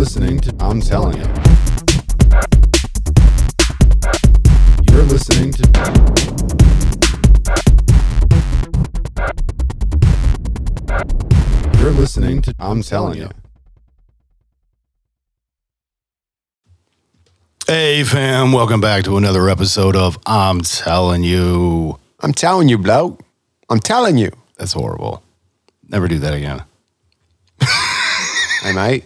listening to I'm telling you. You're listening to You're listening to I'm telling you. Hey, fam, welcome back to another episode of I'm Telling You. I'm telling you, bloke. I'm telling you. That's horrible. Never do that again. Hey, mate.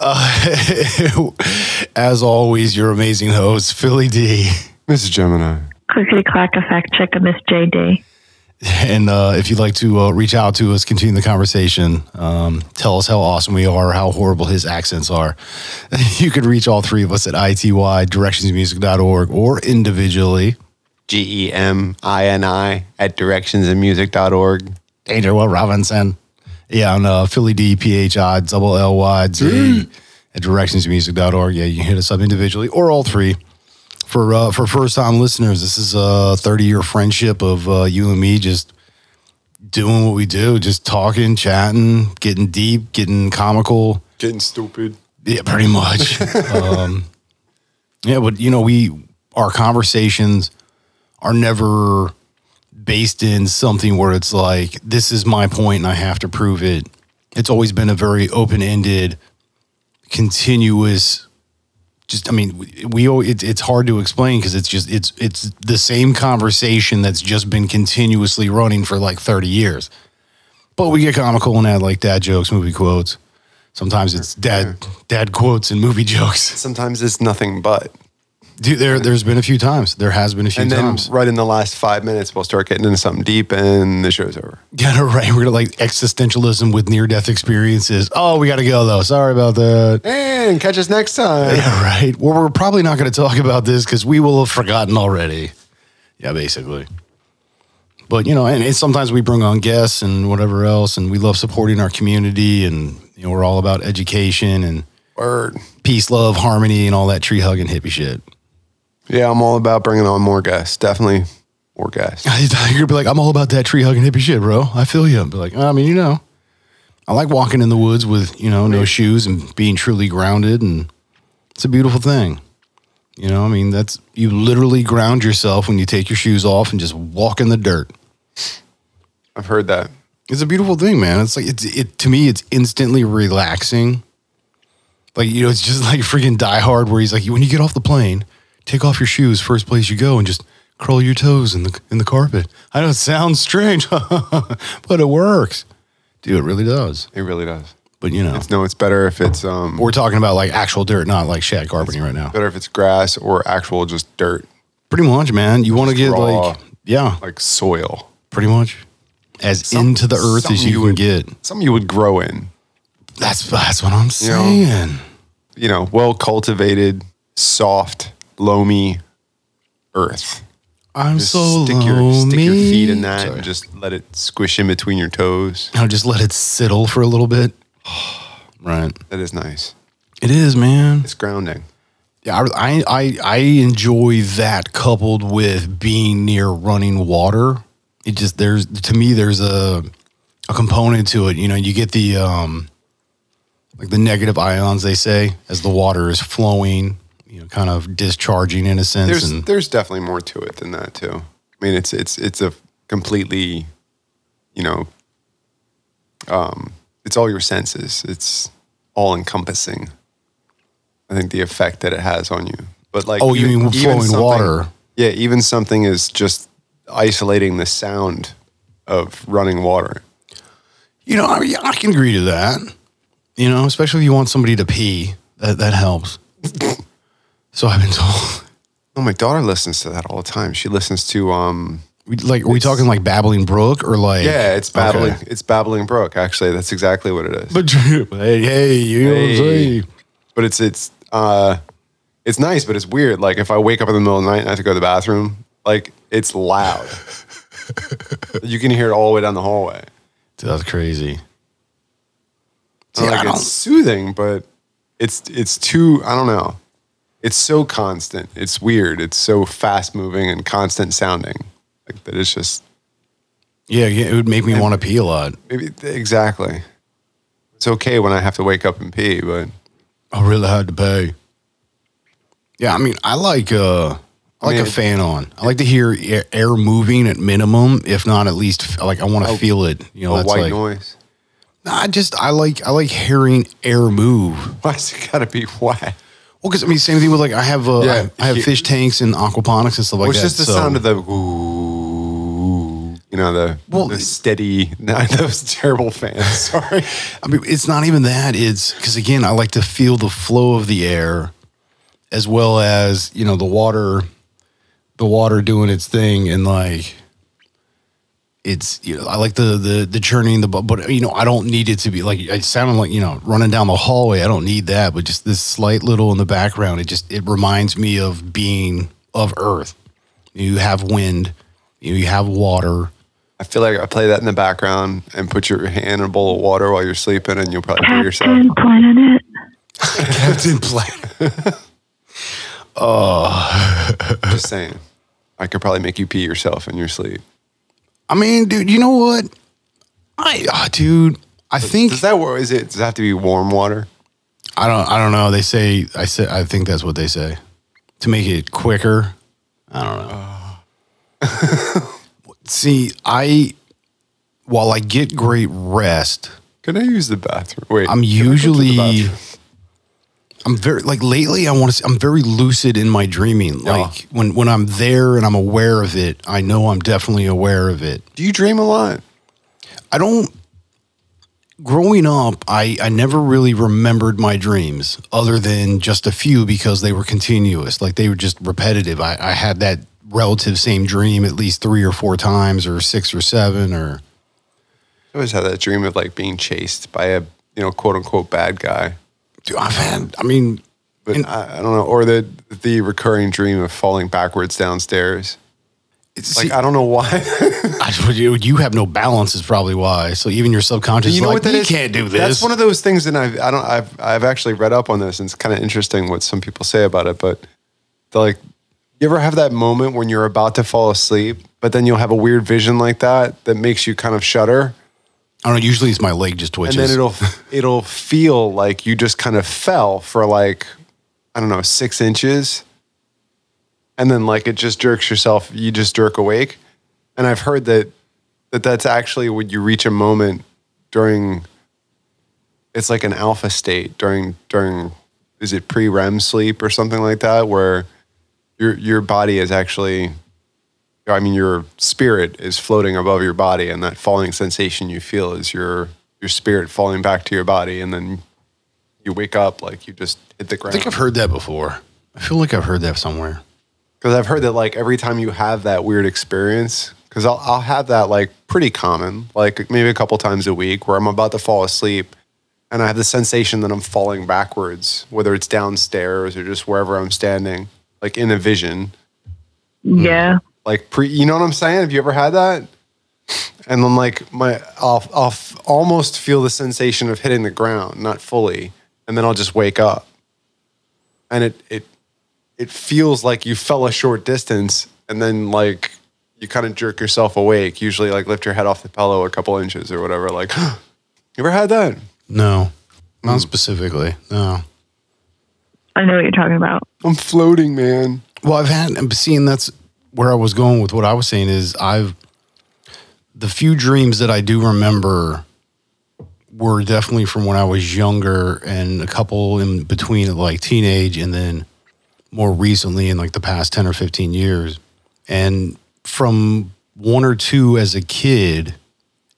As always, your amazing host, Philly D. Mrs. Gemini. Quickly clack a fact check of Miss JD. And uh, if you'd like to uh, reach out to us, continue the conversation, um, tell us how awesome we are, how horrible his accents are, you can reach all three of us at ity, directionsmusic.org, or individually. G E M I N I at directionsinmusic.org. Danger Will Robinson. Yeah, on uh, Philly D, P H I, double L Y Z at directionsmusic.org. Yeah, you can hit us up individually or all three. For uh, for first time listeners, this is a 30 year friendship of uh, you and me just doing what we do, just talking, chatting, getting deep, getting comical. Getting stupid. Yeah, pretty much. um, yeah, but you know, we our conversations are never based in something where it's like this is my point and I have to prove it. It's always been a very open ended, continuous. Just, I mean, we, we it, it's hard to explain because it's just it's it's the same conversation that's just been continuously running for like thirty years. But we get comical and add like dad jokes, movie quotes. Sometimes it's dad dad quotes and movie jokes. Sometimes it's nothing but. Dude, there there's been a few times. There has been a few And then times. right in the last five minutes, we'll start getting into something deep and the show's over. Yeah, right. We're like existentialism with near death experiences. Oh, we got to go though. Sorry about that. And catch us next time. Yeah, right. Well, we're probably not going to talk about this because we will have forgotten already. Yeah, basically. But you know, and, and sometimes we bring on guests and whatever else, and we love supporting our community, and you know, we're all about education and Word. peace, love, harmony, and all that tree hugging hippie shit. Yeah, I'm all about bringing on more guests. Definitely more guests. You're gonna be like, I'm all about that tree hugging hippie shit, bro. I feel you. Be like, I mean, you know, I like walking in the woods with you know no shoes and being truly grounded, and it's a beautiful thing. You know, I mean, that's you literally ground yourself when you take your shoes off and just walk in the dirt. I've heard that. It's a beautiful thing, man. It's like it's it to me. It's instantly relaxing. Like you know, it's just like freaking Die Hard, where he's like, when you get off the plane, take off your shoes, first place you go, and just curl your toes in the in the carpet. I know it sounds strange, but it works, dude. It really does. It really does. But you know, It's no, it's better if it's um we're talking about like actual dirt, not like shag carpeting right now. better if it's grass or actual just dirt, Pretty much, man. You want to get raw. like, yeah, like soil. pretty much as Some- into the earth as you you can would- get. Something you would grow in. That's that's what I'm know, saying. you know, well cultivated, soft, loamy earth. I'm Just so stick your stick your feet in that Sorry. and just let it squish in between your toes. I'll just let it settle for a little bit. right. That is nice. It is, man. It's grounding. Yeah, I, I I enjoy that coupled with being near running water. It just there's to me there's a a component to it. You know, you get the um like the negative ions they say as the water is flowing, you know, kind of discharging in a sense. There's and there's definitely more to it than that too. I mean, it's it's it's a completely, you know, um, it's all your senses. It's all encompassing. I think the effect that it has on you. But like, Oh, you mean flowing water. Yeah, even something is just isolating the sound of running water. You know, I, mean, I can agree to that. You know, especially if you want somebody to pee, that that helps. so I've been told. Oh, my daughter listens to that all the time. She listens to um We, like, are we talking like babbling brook or like? yeah, it's babbling Okay. it's babbling brook. Actually, that's exactly what it is. But hey, hey, you know what I'm Hey. saying? but it's it's uh it's nice, but it's weird. Like if I wake up in the middle of the night and I have to go to the bathroom, like it's loud. you can hear it all the way down the hallway. Dude, that's crazy. See, like it's soothing, but it's it's too I don't know. It's so constant. It's weird. It's so fast moving and constant sounding. Like that it's just Yeah, yeah, it would make me want to pee a lot. maybe exactly. It's okay when I have to wake up and pee, but I really had to pay. Yeah, I mean, I like uh, I like mean, a fan on. I like to hear air, moving at minimum, if not at least like I want to feel it. You know, white like noise. I just I like I like hearing air move. Why's it gotta be white? Well, because I mean, same thing with like I have uh, Yeah, I, I have fish tanks and aquaponics and stuff like it's that. just the so- sound of the ooh, you know, the, Well, the steady, not those terrible fans. Sorry. I mean, it's not even that. It's because again, I like to feel the flow of the air, as well as you know the water, the water doing its thing, and like it's you know I like the the the churning the bu- but you know I don't need it to be like it sounded like you know running down the hallway. I don't need that, but just this slight little in the background. It just it reminds me of being of Earth. You have wind, you, know, you have water. I feel like I play that in the background and put your hand in a bowl of water while you're sleeping, and you'll probably hear yourself. Captain Planet. Captain Planet. Oh just saying, I could probably make you pee yourself in your sleep. I mean, dude, you know what? I, ah, dude, I think Does that work? Is it? Does it have to be warm water? I don't. I don't know. They say. I say. I think that's what they say to make it quicker. I don't know. See, I while I get great rest, Can I use the bathroom? Wait, I'm can I go to the usually. bathroom? I'm very like lately. I want to. I'm very lucid in my dreaming. Yeah. Like when when I'm there and I'm aware of it, I know I'm definitely aware of it. Do you dream a lot? I don't. Growing up, I, I never really remembered my dreams other than just a few because they were continuous. Like they were just repetitive. I, I had that relative same dream at least three or four times or six or seven or. I always had that dream of like being chased by a you know quote unquote bad guy. Dude, I've had, I mean, But And- I, I don't know, or the the recurring dream of falling backwards downstairs. it's, Like see, I don't know why. I, you, you have no balance is probably why. So even your subconscious you know like, what that you is? can't do this. That's one of those things, and I've I don't I've I've actually read up on this, and it's kind of interesting what some people say about it. But they're like, you ever have that moment when you're about to fall asleep, but then you'll have a weird vision like that that makes you kind of shudder, I don't know. Usually it's my leg just twitches. and then it'll it'll feel like you just kind of fell for like I don't know six inches, and then like it just jerks yourself. You just jerk awake, and I've heard that that that's actually when you reach a moment during. It's like an alpha state during during is it pre REM sleep or something like that where your your body is actually I mean your spirit is floating above your body and that falling sensation you feel is your your spirit falling back to your body and then you wake up like you just hit the ground. I think I've heard that before. I feel like I've heard that somewhere. Because I've heard that like every time you have that weird experience, because I'll, I'll have that like pretty common, like maybe a couple times a week where I'm about to fall asleep and I have the sensation that I'm falling backwards, whether it's downstairs or just wherever I'm standing, like in a vision. Yeah. Like pre, you know what I'm saying? Have you ever had that? And then like my, I'll, I'll almost feel the sensation of hitting the ground, not fully, and then I'll just wake up, and it it it feels like you fell a short distance, and then like you kind of jerk yourself awake. Usually, like lift your head off the pillow a couple inches or whatever. Like, you ever had that? No, not Hmm. specifically. No. I know what you're talking about. I'm floating, man. Well, I've had, and seeing that's where I was going with what I was saying is I've, the few dreams that I do remember were definitely from when I was younger and a couple in between like teenage and then more recently in like the past 10 or 15 years. And from one or two as a kid,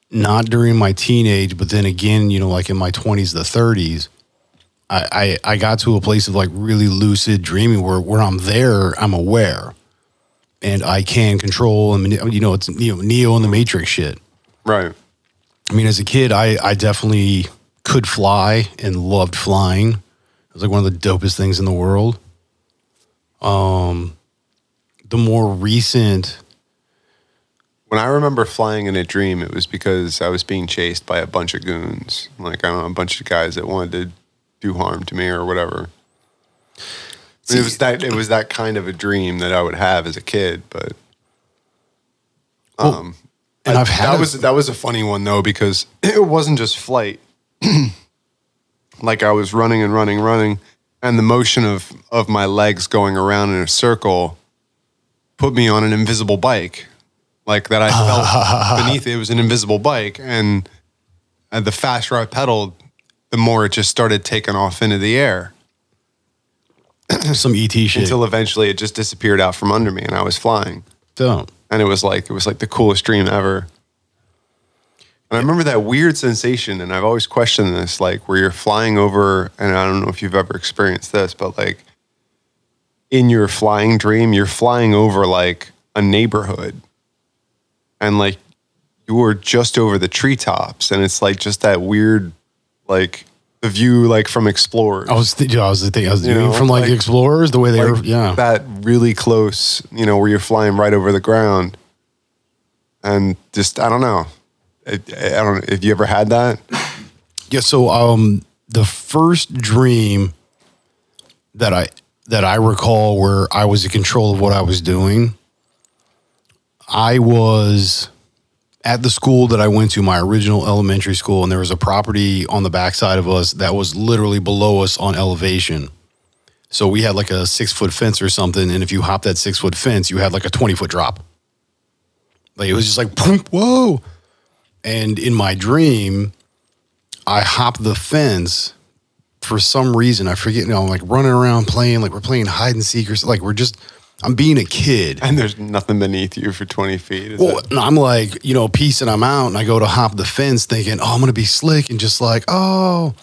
not during my teenage, but then again, you know, like in my 20s, the 30s, I, I, I got to a place of like really lucid dreaming where, where I'm there, I'm aware and I can control and, you know, it's, you know, Neo and the Matrix shit. Right. I mean, as a kid, I, I definitely could fly and loved flying. It was like one of the dopest things in the world. Um, the more recent, When I remember flying in a dream, it was because I was being chased by a bunch of goons, like I don't know, a bunch of guys that wanted to do harm to me or whatever. Mean, it was that it was that kind of a dream that I would have as a kid, but um, and I- I've had that a- was that was a funny one though because it wasn't just flight, like I was running and running, running, and the motion of of my legs going around in a circle put me on an invisible bike, like that I felt beneath it was an invisible bike, and, and the faster I pedaled, the more it just started taking off into the air Some ET shit. until eventually it just disappeared out from under me, and I was flying. Don't. and it was like it was like the coolest dream ever. And I remember that weird sensation, and I've always questioned this, like where you're flying over, and I don't know if you've ever experienced this, but like in your flying dream, you're flying over like a neighborhood, and like you were just over the treetops, and it's like just that weird, like the view like from Explorers. I was thinking, I was thinking, I was You know, from like, like- explorers, the way they like were, yeah. that really close, you know, where you're flying right over the ground, and just I don't know, I, I don't. Have you ever had that? Yeah, so um the first dream that I that I recall where I was in control of what I was doing, I was at the school that I went to, my original elementary school, and there was a property on the backside of us that was literally below us on elevation. So we had like a six foot fence or something, and if you hop that six foot fence, you had like a twenty foot drop. Like it was just like boom, whoa. And in my dream, I hop the fence for some reason. I forget. You know, I'm like running around playing, like we're playing hide and seek or. Like we're just, I'm being a kid. And there's nothing beneath you for 20 feet. Well, it? and I'm like, you know, peace and I'm out, and I go to hop the fence, thinking, oh, I'm gonna be slick, and just like, oh.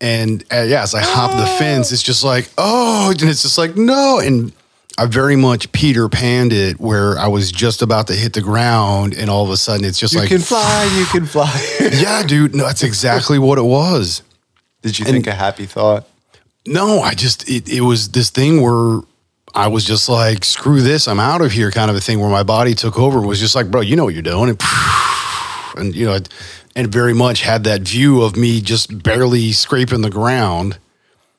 And uh, yeah, as I hop the fence, it's just like, oh, and it's just like, no. And I very much Peter panned it where I was just about to hit the ground, and all of a sudden it's just you like, you can fly. You can fly. yeah, dude, no, that's exactly what it was. Did you think a happy thought? No, I just it, it was this thing where I was just like, screw this, I'm out of here, kind of a thing where my body took over. It was just like, bro, you know what you're doing, and, and you know, and very much had that view of me just barely scraping the ground,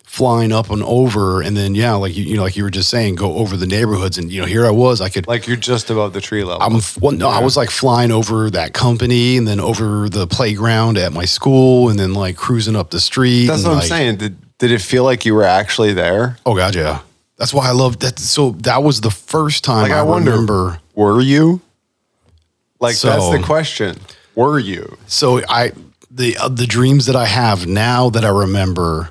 flying up and over, and then yeah, like you, you know, like you were just saying, go over the neighborhoods, and you know, here I was, I could Like you're just above the tree level. I'm well, no, I was like flying over that company and then over the playground at my school and then like cruising up the street. That's and, what I'm saying. Did did it feel like you were actually there? Oh god, yeah. That's why I love that. So that was the first time Like I, I, wonder, remember. were you? Like that's the question. Were you? So I the uh, the dreams that I have now that I remember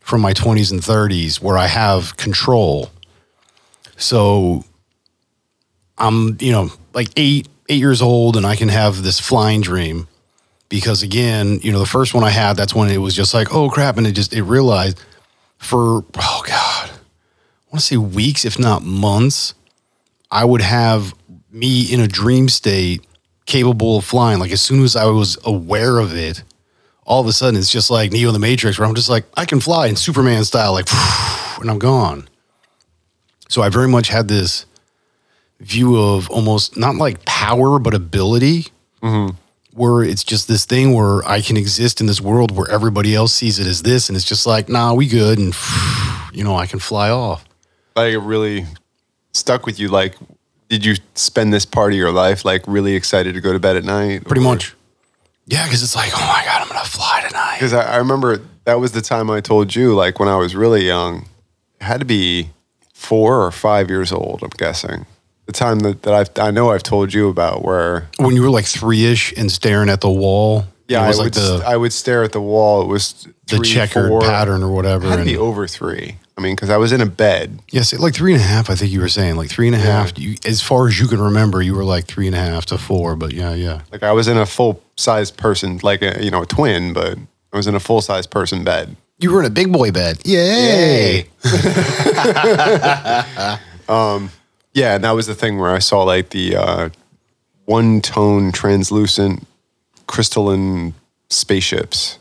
from my 20s and 30s where I have control. So I'm, you know, like 8 8 years old and I can have this flying dream because again, you know, the first one I had that's when it was just like, "Oh crap," and it just it realized for oh god. I want to say weeks if not months I would have me in a dream state capable of flying. Like as soon as I was aware of it, all of a sudden it's just like Neo in the Matrix, where I'm just like, I can fly in Superman style, like, and I'm gone. So I very much had this view of almost not like power, but ability, mm-hmm. where it's just this thing where I can exist in this world where everybody else sees it as this, and it's just like, nah, we good, and you know, I can fly off. Like really stuck with you. Like, did you spend this part of your life like really excited to go to bed at night? Pretty much. Yeah, because it's like, oh my God, I'm gonna fly tonight. Because I, I remember that was the time I told you, like when I was really young, it had to be four or five years old, I'm guessing. The time that, that I've, I know I've told you about where, When you were like three ish and staring at the wall. Yeah, I would, like the, I would stare at the wall. It was the three, checkered four- pattern or whatever. It had to and- be over three. I mean, because I was in a bed. Yes, like three and a half. I think you were saying like three and a half. You, as far as you can remember, you were like three and a half to four. But yeah, yeah. Like I was in a full size person, like a, you know, a twin, but I was in a full size person bed. You were in a big boy bed. Yay! Yeah, and that was the thing where I saw like the uh, one tone translucent crystalline spaceships.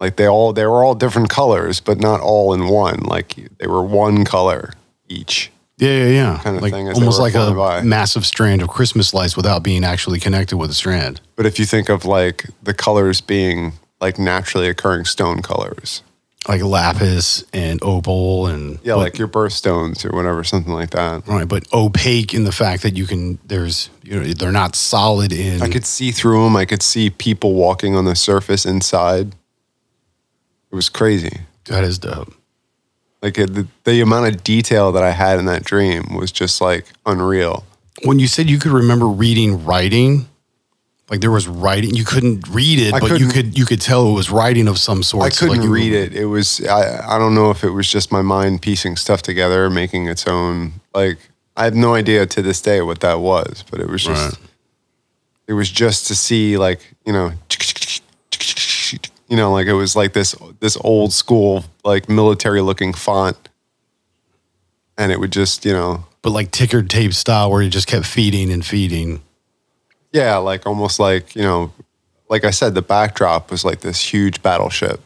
Like they all they were all different colors, but not all in one. Like they were one color each. Yeah, yeah, yeah. Kind of like thing almost like a by. massive strand of Christmas lights without being actually connected with a strand. But if you think of like the colors being like naturally occurring stone colors, Like lapis and opal and yeah, but- like your birthstones or whatever, something like that. right, but opaque in the fact that you can. There's you know they're not solid in. I could see through them. I could see people walking on the surface inside. It was crazy. That is dope. Like it, the, the amount of detail that I had in that dream was just like unreal. When you said you could remember reading writing, like there was writing, you couldn't read it, I but you couldn't- you could tell it was writing of some sort. I couldn't you- read it. It was I, I don't know if it was just my mind piecing stuff together, making its own like I have no idea to this day what that was, but it was just Right. it was just to see like, you know, you know, like it was like this this old school like military looking font. And it would just, you know, But like ticker tape style, where you just kept feeding and feeding. Yeah, like almost like, you know, like I said, the backdrop was like this huge battleship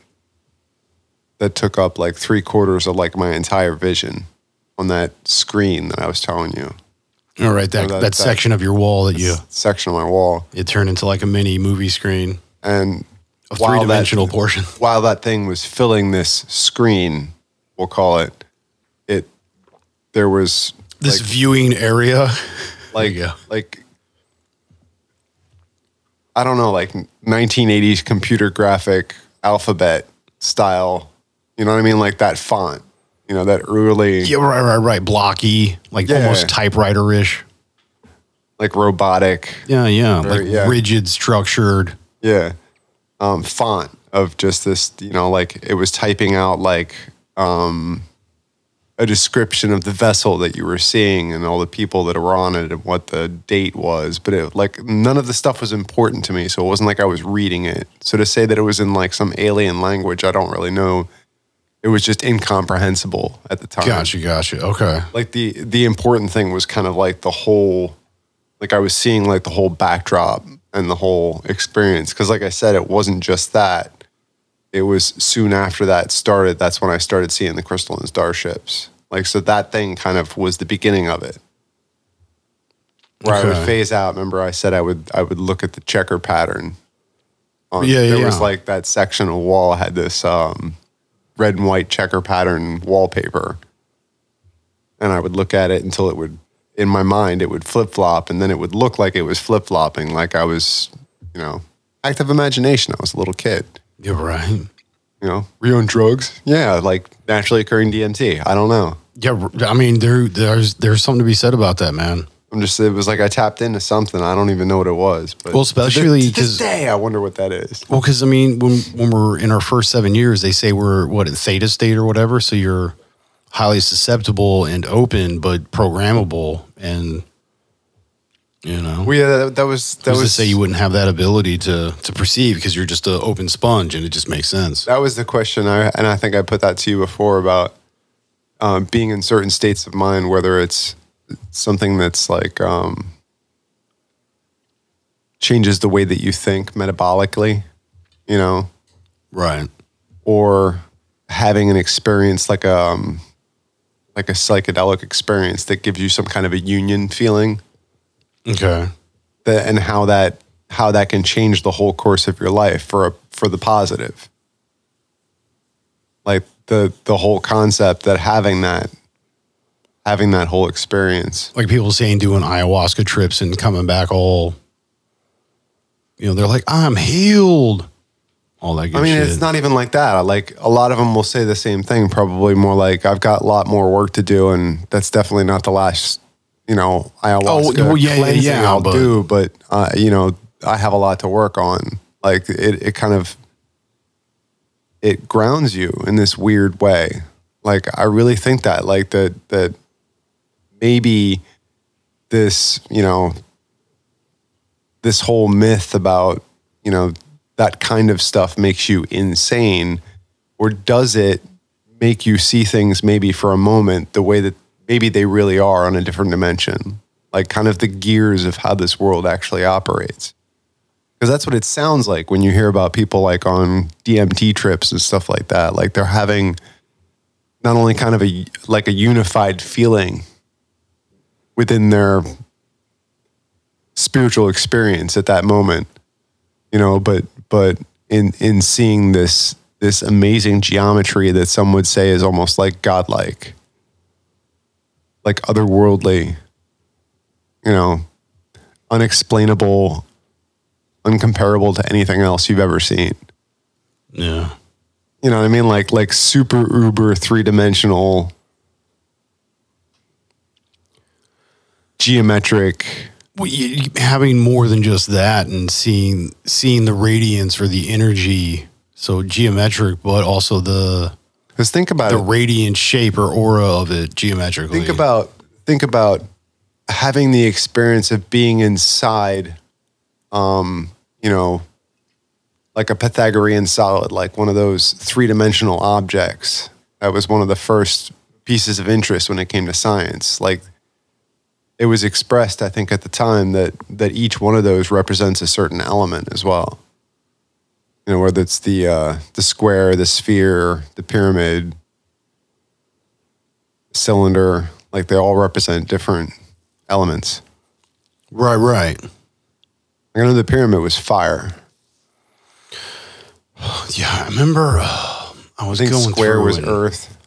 that took up like three quarters of like my entire vision on that screen that I was telling you, All right, that, So that, that- that- section of your wall that you section of my wall. it turned into like a mini movie screen, And a three that- dimensional portion. while that thing was filling this screen, we'll call it, it, there was This like, viewing area. like, like, I don't know, like 1980s computer graphic alphabet style. You know what I mean? Like that font, you know, that early, Yeah, right, right, right. Blocky, like Yeah. almost typewriter ish. like robotic, Yeah, yeah. Very- like yeah. rigid, structured. yeah, um, font of just this, you know, like it was typing out like um, a description of the vessel that you were seeing and all the people that were on it and what the date was. But it, like none of the stuff was important to me, so it wasn't like I was reading it. So to say that it was in like some alien language, I don't really know. It was just incomprehensible at the time. Gotcha, gotcha. Okay. like the the important thing was kind of like the whole like i was seeing like the whole backdrop and the whole experience because like i said it wasn't just that it was soon after that started that's when i started seeing the crystalline starships. Like so that thing kind of was the beginning of it. Where i would phase out remember i said i would i would look at the checker pattern on, Yeah, yeah, there was like that section of wall had this um, red and white checker pattern wallpaper. And I would look at it until it would, in my mind, it would flip flop, and then it would look like it was flip flopping, like I was, you know, active imagination. I was a little kid, You're right. you know, were you on drugs? Yeah, like naturally occurring DMT. I don't know. Yeah, I mean, there, there's there's something to be said about that, man. I'm just, it was like I tapped into something. I don't even know what it was. But Well, especially to this 'cause- day, I wonder what that is. Well, because I mean, when when we're in our first seven years, they say we're what in theta state or whatever. So you're highly susceptible and open, but programmable, and you know, Well, yeah, that, that was, that who's to say you wouldn't have that ability to to perceive because you're just an open sponge, and it just makes sense. that was the question. I, and I think I put that to you before about um, being in certain states of mind, whether it's something that's like um, changes the way that you think metabolically, you know, Right. or having an experience like a um, like a psychedelic experience that gives you some kind of a union feeling, Okay. that, and how that how that can change the whole course of your life for a, for the positive. Like the the whole concept that having that having that whole experience. Like people saying doing ayahuasca trips and coming back all, you know, they're like, I'm healed. All that good I mean, shit. it's not even like that. Like a lot of them will say the same thing. Probably more like I've got a lot more work to do, and that's definitely not the last. You know, ayahuasca Oh, well, yeah, yeah, yeah, I'll but- do, but uh, you know, I have a lot to work on. Like it, it kind of it grounds you in this weird way. Like I really think that, like that, that maybe this, you know, this whole myth about, you know, that kind of stuff makes you insane, or does it make you see things maybe for a moment the way that maybe they really are on a different dimension? Like kind of the gears of how this world actually operates. Because that's what it sounds like when you hear about people like on DMT trips and stuff like that. Like they're having not only kind of a like a unified feeling within their spiritual experience at that moment you know but but in in seeing this this amazing geometry that some would say is almost like godlike like otherworldly you know unexplainable uncomparable to anything else you've ever seen yeah. You know what I mean? Like like super uber three dimensional geometric. Well, you, you- having more than just that and seeing seeing the radiance or the energy, so geometric, but also the Because think about the it. radiant shape or aura of it geometrically. Think about think about having the experience of being inside, um, you know, like a Pythagorean solid, like one of those three dimensional objects. That was one of the first pieces of interest when it came to science. Like it was expressed, I think, at the time that that each one of those represents a certain element as well. You know, whether it's the uh, the square, the sphere, the pyramid, cylinder, like they all represent different elements. right, right. I know the pyramid was fire. Yeah, I remember. Uh, I was I think going square was earth.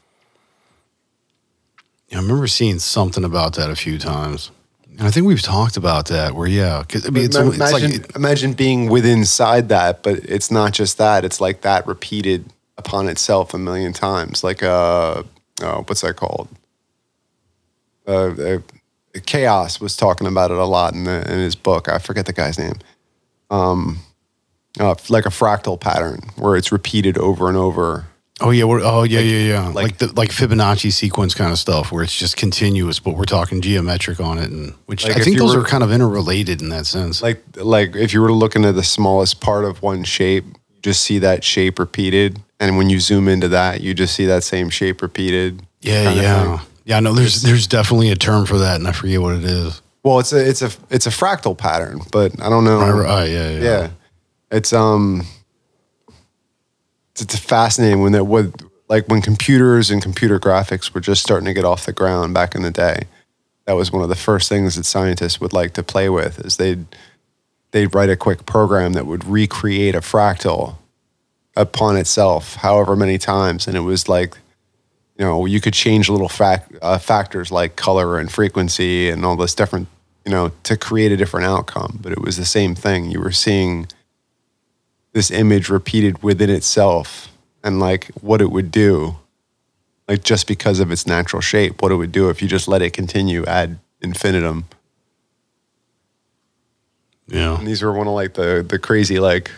Yeah, I remember seeing something about that a few times, and I think we've talked about that. Where yeah, I mean, it's, Ima- it's like imagine, imagine being within inside that, but it's not just that. It's like that repeated upon itself a million times. Like uh, oh, what's that called? Uh, uh, Chaos was talking about it a lot in, the, in his book. I forget the guy's name. Um, uh, like a fractal pattern where it's repeated over and over. Oh yeah, we're, oh yeah, yeah, yeah, like, like- the like Fibonacci sequence kind of stuff, where it's just continuous, but we're talking geometric on it, and which Like I think those were- are kind of interrelated in that sense. like like if you were looking at the smallest part of one shape you just see that shape repeated. And when you zoom into that you just see that same shape repeated. Yeah, yeah, yeah. No, there's there's definitely a term for that, and I forget what it is. well it's a it's a it's a fractal pattern but i don't know. Right, right, yeah, yeah, yeah. It's um it's, fascinating when that what like when computers and computer graphics were just starting to get off the ground back in the day that was one of the first things that scientists would like to play with is they'd they'd write a quick program that would recreate a fractal upon itself however many times and it was like you know you could change little fac- uh, factors like color and frequency and all this different you know to create a different outcome but it was the same thing. You were seeing this image repeated within itself and like what it would do like just because of its natural shape what it would do if you just let it continue ad infinitum yeah. and these were one of like the the crazy like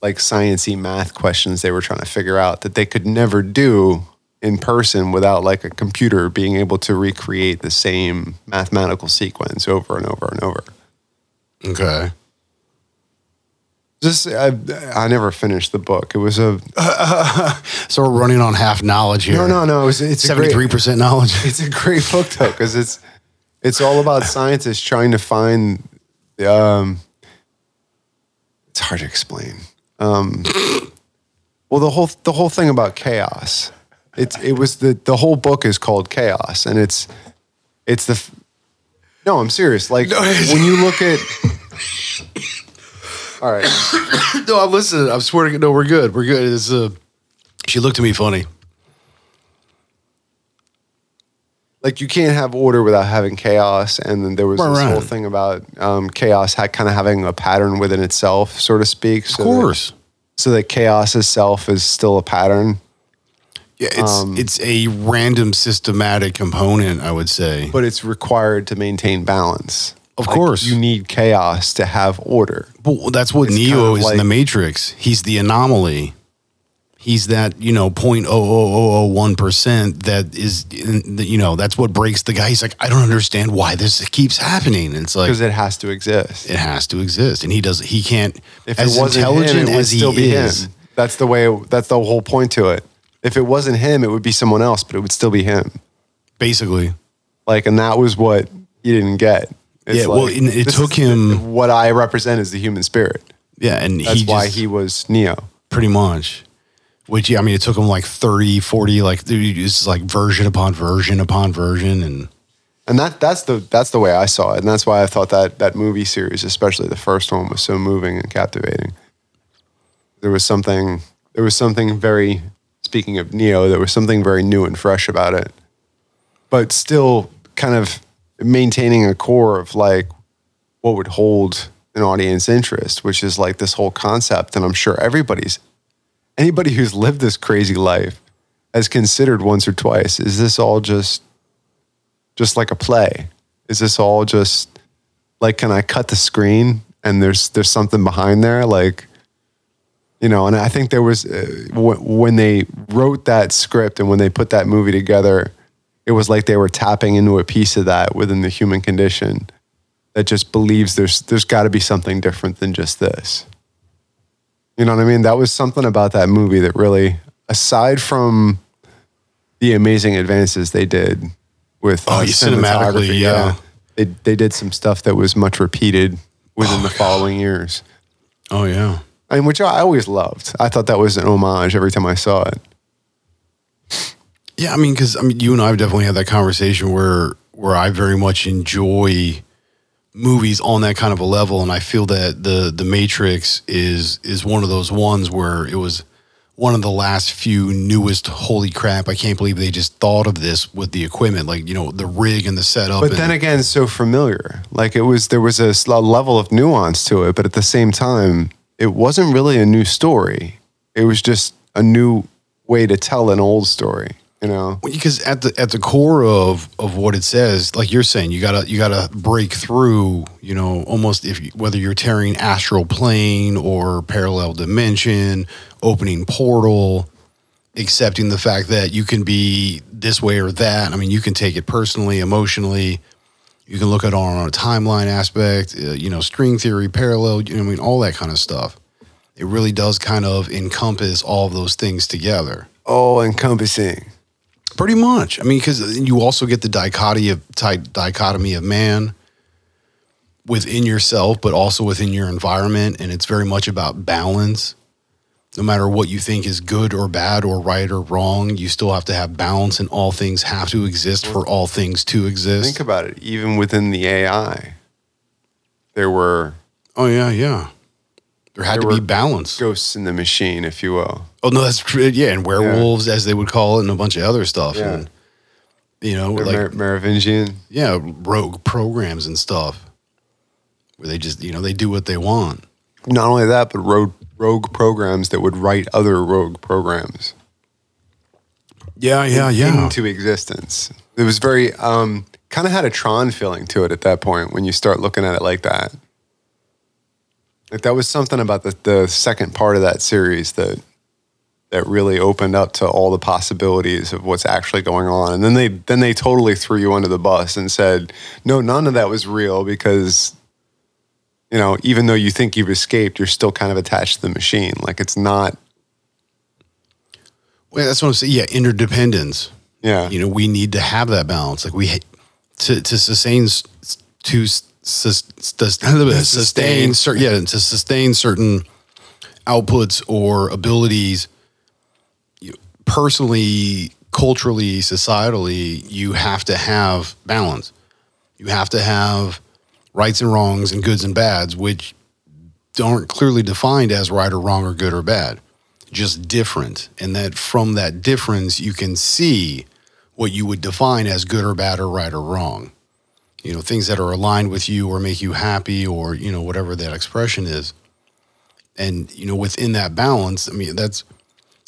like sciency math questions they were trying to figure out that they could never do in person without like a computer being able to recreate the same mathematical sequence over and over and over Okay. Just I, I never finished the book it was a So we're running on half knowledge here. no no no it was, it's seventy three percent knowledge. it's a great book though because it's it's all about scientists trying to find um it's hard to explain um well the whole the whole thing about chaos it's it was the the whole book is called chaos and it's it's the no i'm serious like when you look at all right no, I'm listening. I'm swearing. No, we're good. We're good. It's uh, she looked at me funny. like you can't have order without having chaos and then there was Right, this right. whole thing about um, chaos had kind of having a pattern within itself so to speak Of course. that, so that chaos itself is still a pattern Yeah, it's Um, it's a random systematic component, I would say. but it's required to maintain balance Of Like, course. you need chaos to have order But that's what Neo is in the Matrix. He's the anomaly. He's that you know point oh oh oh oh one percent that is the, you know that's what breaks the guy. He's like I don't understand why this keeps happening. And it's like because it has to exist it has to exist, and he does. He can't. if as it wasn't intelligent him, it would as he still be is, him that's the way that's the whole point to it if it wasn't him it would be someone else but it would still be him basically. like and that was what he didn't get It's Yeah, well, and it took him- what i represent is the human spirit. Yeah, and that's he why just, he was neo. Pretty much. Which yeah, I mean, it took him like 30, 40, like it's like version upon version upon version, and and that that's the that's the way i saw it and that's why i thought that that movie series especially the first one was so moving and captivating. There was something there was something very speaking of neo there was something very new and fresh about it. But still kind of maintaining a core of like what would hold an audience interest which is like this whole concept and i'm sure everybody's anybody who's lived this crazy life has considered once or twice: is this all just just like a play? Is this all just like can I cut the screen and there's there's something behind there like you know and I think there was uh, w- when they wrote that script and when they put that movie together it was like they were tapping into a piece of that within the human condition that just believes there's there's got to be something different than just this you know what I mean that was something about that movie that really aside from the amazing advances they did with Oh, uh, cinematically, cinematography, yeah. they they did some stuff that was much repeated within Oh, the following years. Oh yeah. I mean, which I always loved. I thought that was an homage every time I saw it. Yeah, I mean, because I mean, you and I have definitely had that conversation where where I very much enjoy movies on that kind of a level, and I feel that the the Matrix is is one of those ones where it was one of the last few newest. Holy crap! I can't believe they just thought of this with the equipment, like you know the rig and the setup. But and- then again, so familiar. Like it was, there was a level of nuance to it, but at the same time, it wasn't really a new story. It was just a new way to tell an old story. You know, because at the at the core of of what it says, like you're saying, you gotta you gotta break through. You know, almost if you, whether you're tearing astral plane or parallel dimension, opening portal, accepting the fact that you can be this way or that. I mean, you can take it personally, emotionally. You can look at it on a timeline aspect. Uh, you know, string theory, parallel. You know, I mean, all that kind of stuff. It really does kind of encompass all of those things together. all encompassing. Pretty much. I mean, because you also get the dichotomy of dichotomy of man within yourself, but also within your environment, and it's very much about balance. No matter what you think is good or bad or right or wrong, you still have to have balance, and all things have to exist for all things to exist. Think about it. Even within the AI, there were oh yeah, yeah. There had There to be balance. ghosts in the machine, if you will. Oh no, that's true. Yeah, and werewolves, as they would call it, and a bunch of other stuff. Yeah. And you know, They're like Mer- Merovingian. yeah, rogue programs and stuff where they just, you know, they do what they want. Not only that, but rogue rogue programs that would write other rogue programs. Yeah, yeah, yeah. into existence. It was very um, kind of had a Tron feeling to it at that point when you start looking at it like that. Like that was something about the, the second part of that series that that really opened up to all the possibilities of what's actually going on. And then they then they totally threw you under the bus and said, "No, none of that was real because you know, even though you think you've escaped, you're still kind of attached to the machine. Like it's not Well, that's what I'm saying. Yeah, interdependence. yeah. You know, we need to have that balance. Like we to to sustain to sus- sus- sustain cer- yeah to sustain certain outputs or abilities. You personally, culturally, societally, you have to have balance. You have to have rights and wrongs and goods and bads, which aren't clearly defined as right or wrong or good or bad, just different. And that from that difference, you can see what you would define as good or bad or right or wrong. You know, things that are aligned with you or make you happy or, you know, whatever that expression is. And, you know, within that balance, I mean, that's,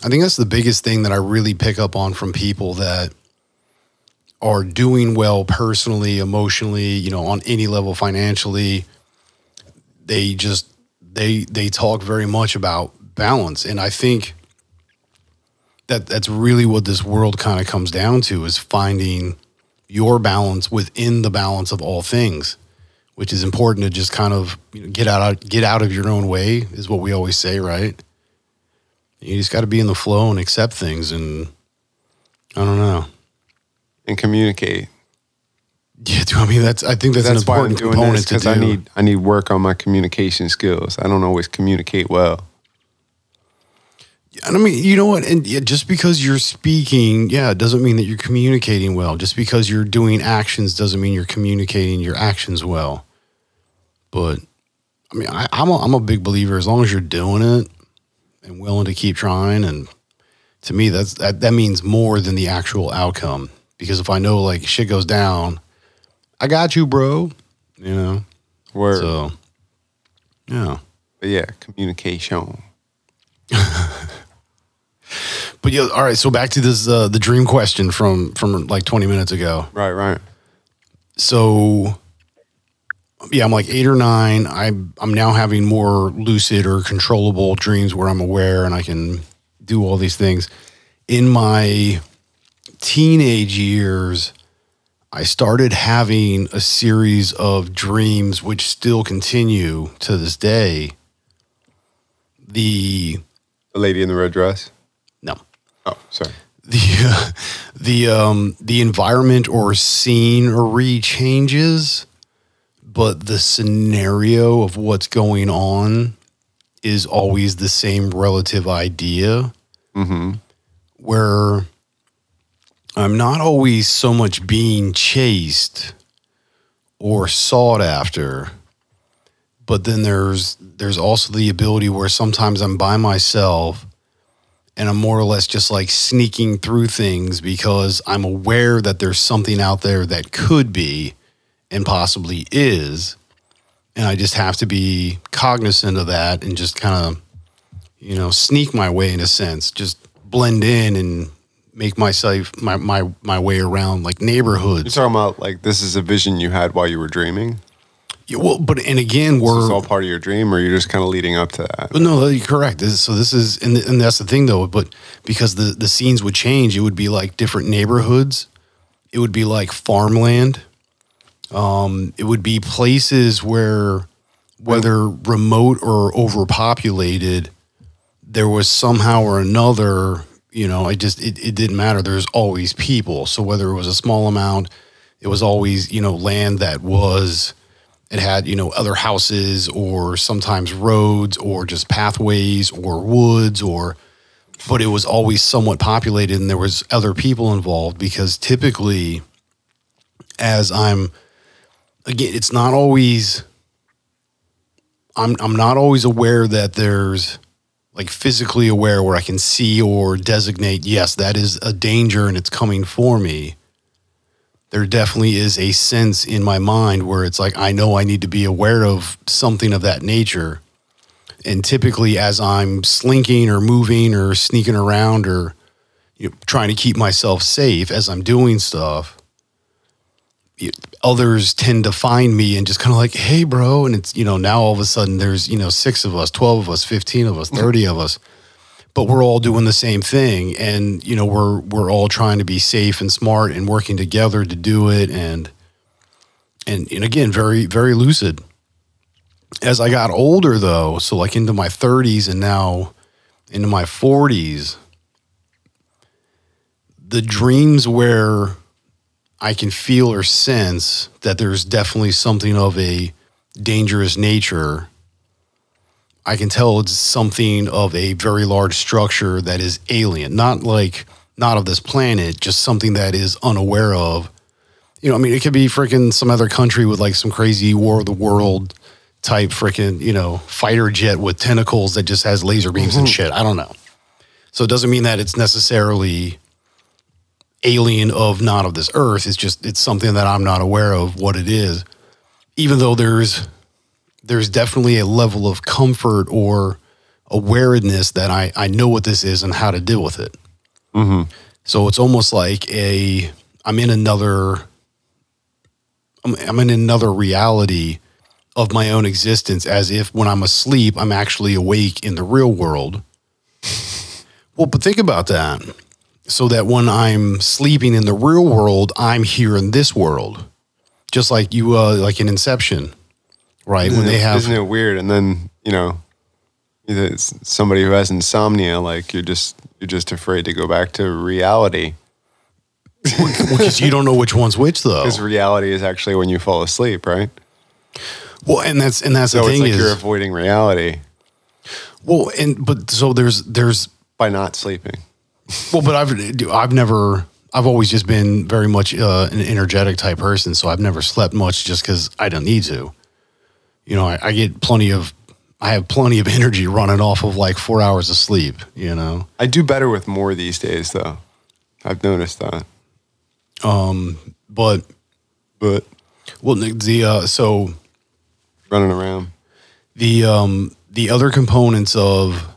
I think that's the biggest thing that I really pick up on from people that are doing well personally, emotionally, you know, on any level financially. They just they they talk very much about balance, and I think that that's really what this world kind of comes down to is finding your balance within the balance of all things, which is important to just kind of you know, get out get out of your own way is what we always say, right? You just got to be in the flow and accept things, and I don't know. And communicate. Yeah, do I mean that's? I think that's, an why I'm important doing component because do. I need I need work on my communication skills. I don't always communicate well. And I mean, you know what? And just because you're speaking, yeah, it doesn't mean that you're communicating well. Just because you're doing actions doesn't mean you're communicating your actions well. But I mean, I, I'm a, I'm a big believer. As long as you're doing it and willing to keep trying, and to me, that's that that means more than the actual outcome. Because if I know like shit goes down, I got you, bro. You know. Word. So, yeah. But yeah, communication. But yeah, all right. So back to this uh, the dream question from from like 20 minutes ago. Right, right. So yeah, I'm like eight or nine. I I'm now having more lucid or controllable dreams where I'm aware and I can do all these things. In my teenage years, I started having a series of dreams which still continue to this day. The The lady in the red dress. Oh, sorry. the uh, the um the environment or scene or changes, but the scenario of what's going on is always the same relative idea. Where I'm not always so much being chased or sought after, but then there's there's also the ability where sometimes I'm by myself and I'm more or less just like sneaking through things because I'm aware that there's something out there that could be and possibly is. And I just have to be cognizant of that and just kind of, you know, sneak my way in a sense, just blend in and make myself my my, my way around like neighborhoods. You're talking about like this is a vision you had while you were dreaming. Yeah, well, but and again, we're all part of your dream, or you're just kind of leading up to that. But no, you're correct. This is- so this is, and, and that's the thing though. But because the the scenes would change, it would be like different neighborhoods. It would be like farmland. Um, it would be places where, whether remote or overpopulated, there was somehow or another. You know, it just it, it didn't matter. There's always people. So whether it was a small amount, it was always you know land that was it had you know other houses or sometimes roads or just pathways or woods or but it was always somewhat populated and there was other people involved because typically as i'm again it's not always i'm i'm not always aware that there's like physically aware where i can see or designate yes that is a danger and it's coming for me there definitely is a sense in my mind where it's like I know I need to be aware of something of that nature. And typically, as I'm slinking or moving or sneaking around or you know, trying to keep myself safe as I'm doing stuff, others tend to find me and just kind of like, hey, bro. And it's, you know, now all of a sudden there's, you know, six of us, 12 of us, 15 of us, 30 of us but we're all doing the same thing. And you know we're we're all trying to be safe and smart and working together to do it. And and and again very very lucid. As i got older though so like into my 30s and now into my 40s the dreams where i can feel or sense that there's definitely something of a dangerous nature I can tell it's something of a very large structure that is alien, not like not of this planet, just something that is unaware of. You know, I mean, it could be freaking some other country with like some crazy War of the World type freaking, you know, fighter jet with tentacles that just has laser beams and mm-hmm. shit. I don't know. So it doesn't mean that it's necessarily alien of not of this earth. It's just it's something that I'm not aware of what it is. Even though there's there's definitely a level of comfort or awareness that I, I know what this is and how to deal with it. So it's almost like a I'm in another I'm, I'm in another reality of my own existence as if when I'm asleep I'm actually awake in the real world. well, but think about that. So that when I'm sleeping in the real world, I'm here in this world. Just like you uh like in Inception right? when Isn't they it- have isn't it weird? And then you know, it's somebody who has insomnia, like you're just you're just afraid to go back to reality because you don't know which one's which though. because reality is actually when you fall asleep, right? Well, and that's and that's So the it's thing like you're avoiding reality well, and but so there's there's by not sleeping. well, but I've I've never I've always just been very much uh, an energetic type person, so I've never slept much just because I don't need to. You know, I, I get plenty of I have plenty of energy running off of like four hours of sleep. You know, I do better with more these days, though. I've noticed that. Um, but But well, the uh, so running around, the um the other components of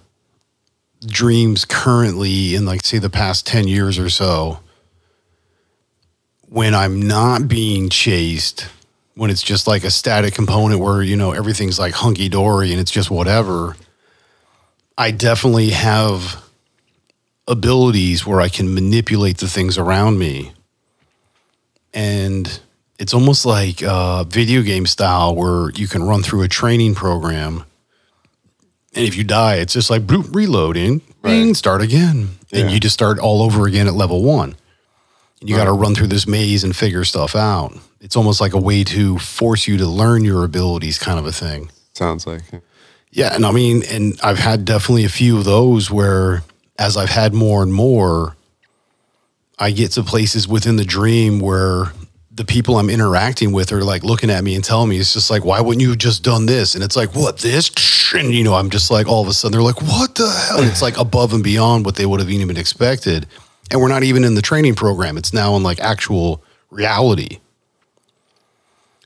dreams currently in like say the past 10 years or so when I'm not being chased, when it's just like a static component where, you know, everything's like hunky dory and it's just whatever, I definitely have abilities where I can manipulate the things around me. And it's almost like uh, video game style where you can run through a training program. And if you die, it's just like bloop, reloading, bing, Right. start again. And you just start all over again at level one. And you got to run through this maze and figure stuff out. It's almost like a way to force you to learn your abilities, kind of a thing. Sounds like it. Yeah, and I mean, and I've had definitely a few of those where, as I've had more and more, I get to places within the dream where the people I'm interacting with are like looking at me and telling me, it's just like, why wouldn't you have just done this? And it's like, what, this? And, you know, I'm just like, all of a sudden, they're like, what the hell? And it's like above and beyond what they would have even expected. And we're not even in the training program, it's now in like actual reality.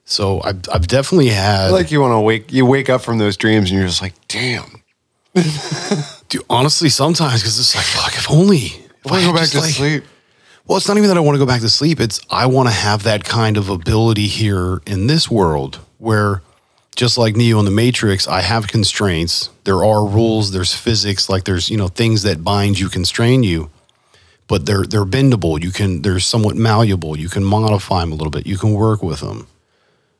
So I've, I've definitely had. like you want to wake you wake up from those dreams and you're just like, damn. Dude, honestly, sometimes because it's like, fuck, if only. If I want to go back to like- sleep. Well, it's not even that I want to go back to sleep. It's I want to have that kind of ability here in this world where, just like Neo in the Matrix, I have constraints. There are rules. There's physics. Like there's you know things that bind you, constrain you, but they're they're bendable. You can they're somewhat malleable. You can modify them a little bit. You can work with them.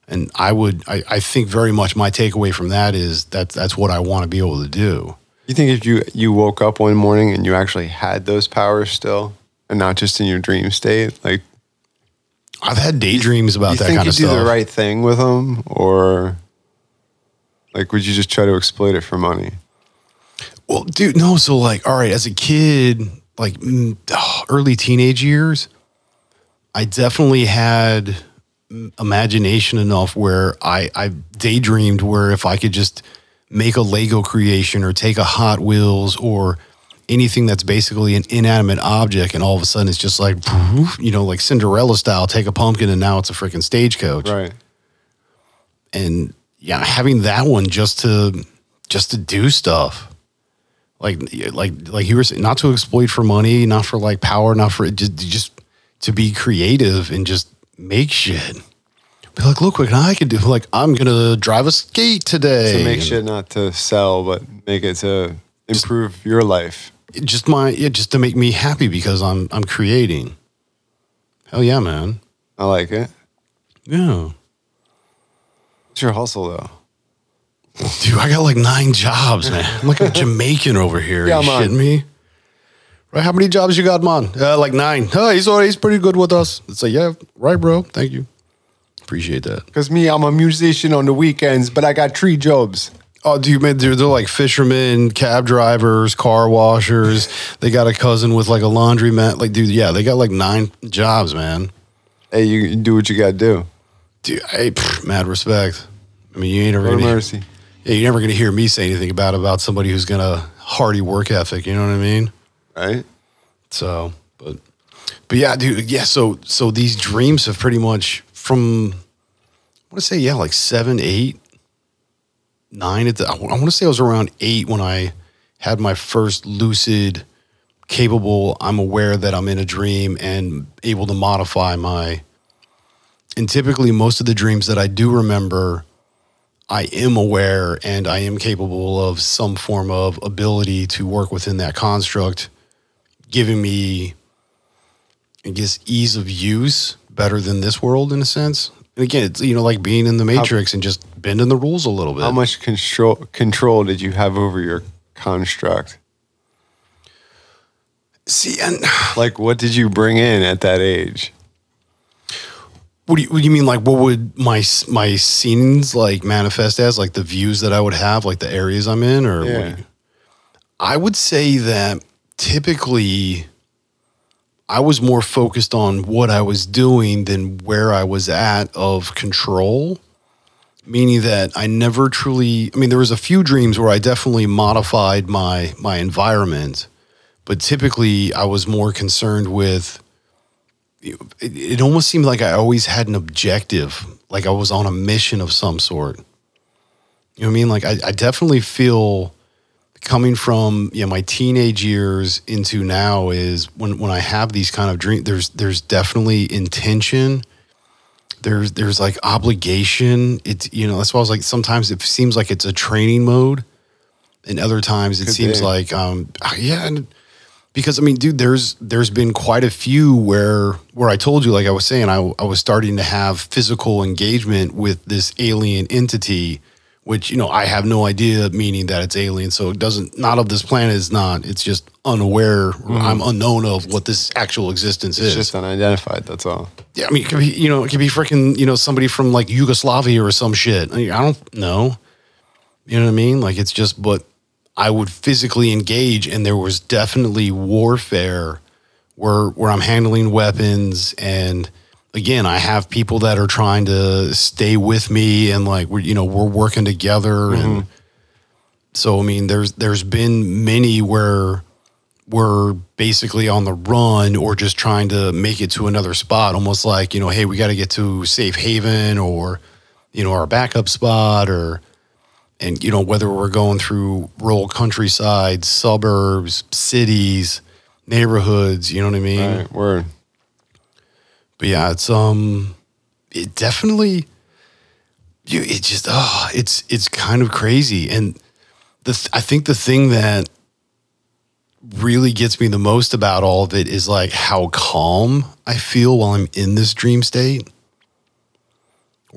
And I would I, I think very much my takeaway from that is that that's what I want to be able to do. You think if you you woke up one morning and you actually had those powers still, and not just in your dream state, like I've had daydreams about that. you that think kind you of do stuff. the right thing with them, or like would you just try to exploit it for money? Well, dude, no. So, like, all right, as a kid, like mm, oh, early teenage years, I definitely had imagination enough where I, I daydreamed where if I could just make a Lego creation or take a Hot Wheels or anything that's basically an inanimate object, and all of a sudden it's just like, you know, like Cinderella style, take a pumpkin and now it's a freaking stagecoach Right. and yeah, having that one just to just to do stuff, like like like you were saying, not to exploit for money, not for like power, not for just just to be creative and just make shit. Be like, look what I can do. Like, I'm gonna drive a skate today. To make shit not to sell, but make it to improve your life. just my yeah, just to make me happy because I'm I'm creating. Hell yeah, man. I like it. Yeah. What's your hustle though? Dude, I got like nine jobs, man. I'm like a Jamaican over here. Yeah, you man. shitting me? Right? How many jobs you got, man? Uh, like nine. Oh, he's already, he's pretty good with us. It's like, yeah, right, bro. Thank you. Appreciate that. Because me, I'm a musician on the weekends, but I got three jobs. Oh, dude, man, they're, they're like fishermen, cab drivers, car washers. They got a cousin with like a laundromat. Like, dude, yeah, they got like nine jobs, man. Hey, you, do what you got to do. Dude, hey, pff, mad respect. I mean, you ain't a mercy. You're never gonna hear me say anything about about somebody who's gonna hardy work ethic. You know what I mean? Right? So, but, but yeah, dude, yeah. So, so these dreams have pretty much from, I want to say, yeah, like seven, eight, nine. At the, I want to say I was around eight when I had my first lucid, capable. I'm aware that I'm in a dream and able to modify my. And typically, most of the dreams that I do remember, I am aware and I am capable of some form of ability to work within that construct giving me, I guess, ease of use better than this world in a sense. And again, it's you know like being in the Matrix and just bending the rules a little bit. How much control control did you have over your construct? See, and Like, what did you bring in at that age? What do you, what do you mean? Like, what would my my scenes like manifest as? Like the views that I would have, like the areas I'm in, or what you- I would say that typically I was more focused on what I was doing than where I was at of control. Meaning that I never truly I mean there was a few dreams where I definitely modified my my environment, but typically I was more concerned with it, it almost seemed like I always had an objective, like I was on a mission of some sort. You know what I mean? Like I, I definitely feel coming from yeah my teenage years into now is when when I have these kind of dreams. There's there's definitely intention. There's there's like obligation. It's you know that's why I was like sometimes it seems like it's a training mode, and other times it Could seems be. like um yeah and because I mean, dude, there's there's been quite a few where where I told you, like I was saying, I I was starting to have physical engagement with this alien entity, which you know I have no idea, meaning that it's alien. So it doesn't not of this planet is not. It's just unaware. or I'm unknown of what this actual existence It's is. just unidentified. That's all. yeah, I mean, it could be you know it could be freaking you know somebody from like Yugoslavia or some shit. I, mean, I don't know. You know what I mean? Like it's just but I would physically engage, and there was definitely warfare where where I'm handling weapons, and again, I have people that are trying to stay with me, and like we're you know we're working together, and mm-hmm. so I mean, there's there's been many where we're basically on the run or just trying to make it to another spot, almost like you know, hey, we got to get to safe haven or you know our backup spot or and you know whether we're going through rural countryside, suburbs, cities, neighborhoods, you know what I mean? Right. Word. But yeah, it's um, it definitely, you it just oh, it's it's kind of crazy, and the th- I think the thing that really gets me the most about all of it is like how calm I feel while I'm in this dream state.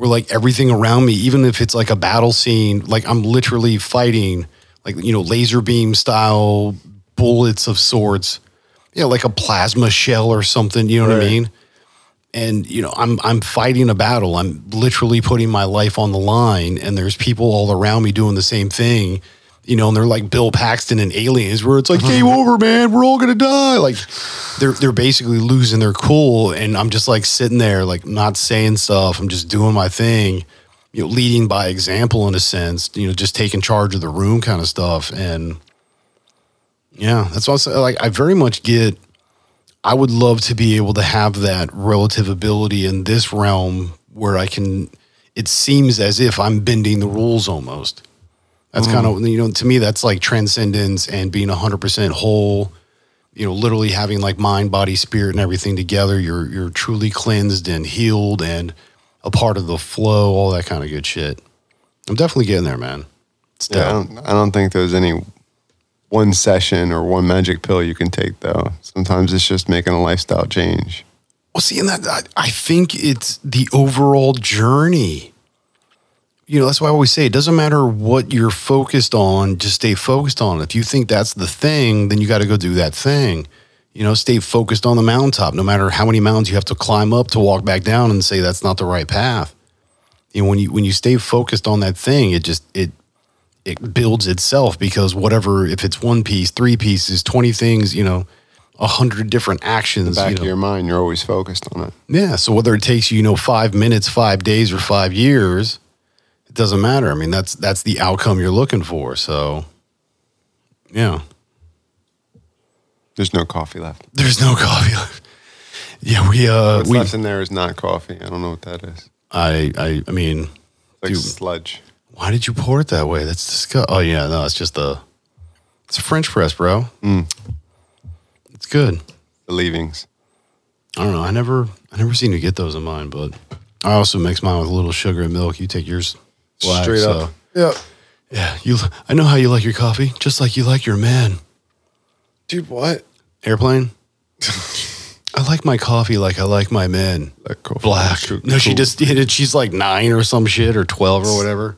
Where like everything around me, even if it's like a battle scene, like I'm literally fighting, like you know, laser beam style bullets of sorts, yeah, like a plasma shell or something. You know what I mean? and you know i'm i'm fighting a battle i'm literally putting my life on the line and there's people all around me doing the same thing you know and they're like bill paxton and aliens where it's like game mm-hmm. over man. We're all gonna die. Like they're they're basically losing their cool and i'm just like sitting there like not saying stuff. I'm just doing my thing you know leading by example in a sense you know just taking charge of the room kind of stuff. And yeah that's also like i very much get I would love to be able to have that relative ability in this realm where I can. It seems as if I'm bending the rules almost. That's kind of you know to me that's like transcendence and being 100% whole. You know, literally having like mind, body, spirit, and everything together. You're you're truly cleansed and healed and a part of the flow. All that kind of good shit. I'm definitely getting there, man. It's Yeah, I don't, I don't think there's any one session or one magic pill you can take though. Sometimes it's just making a lifestyle change. Well, see, and that I, I think it's the overall journey. You know, that's why I always say it doesn't matter what you're focused on, just stay focused on it. If you think that's the thing, then you got to go do that thing. You know, stay focused on the mountaintop, no matter how many mountains you have to climb up to walk back down and say that's not the right path. You know, when you when you stay focused on that thing, it just it it builds itself because whatever if it's one piece, three pieces, twenty things, you know, a hundred different actions. Back you of know, your mind, you're always focused on it. yeah. So whether it takes you, you know, five minutes, five days, or five years, it doesn't matter. I mean, that's that's the outcome you're looking for. So, yeah. There's no coffee left. There's no coffee. left. Yeah, we uh What's we left in there is not coffee. I don't know what that is. I I I mean, It's like Dude. sludge. why did you pour it that way? That's disgusting. Oh yeah, no, it's just a it's a French press, bro. It's good. The leavings. I don't know. I never I never seem to get those in mine, but I also mix mine with a little sugar and milk. You take yours black, Straight so- up. Yeah. Yeah, you. I know how you like your coffee, just like you like your man. Dude, what? Airplane. I like my coffee like I like my men. That coffee Black. is so No, she just did it. She's like nine or some shit or twelve or whatever.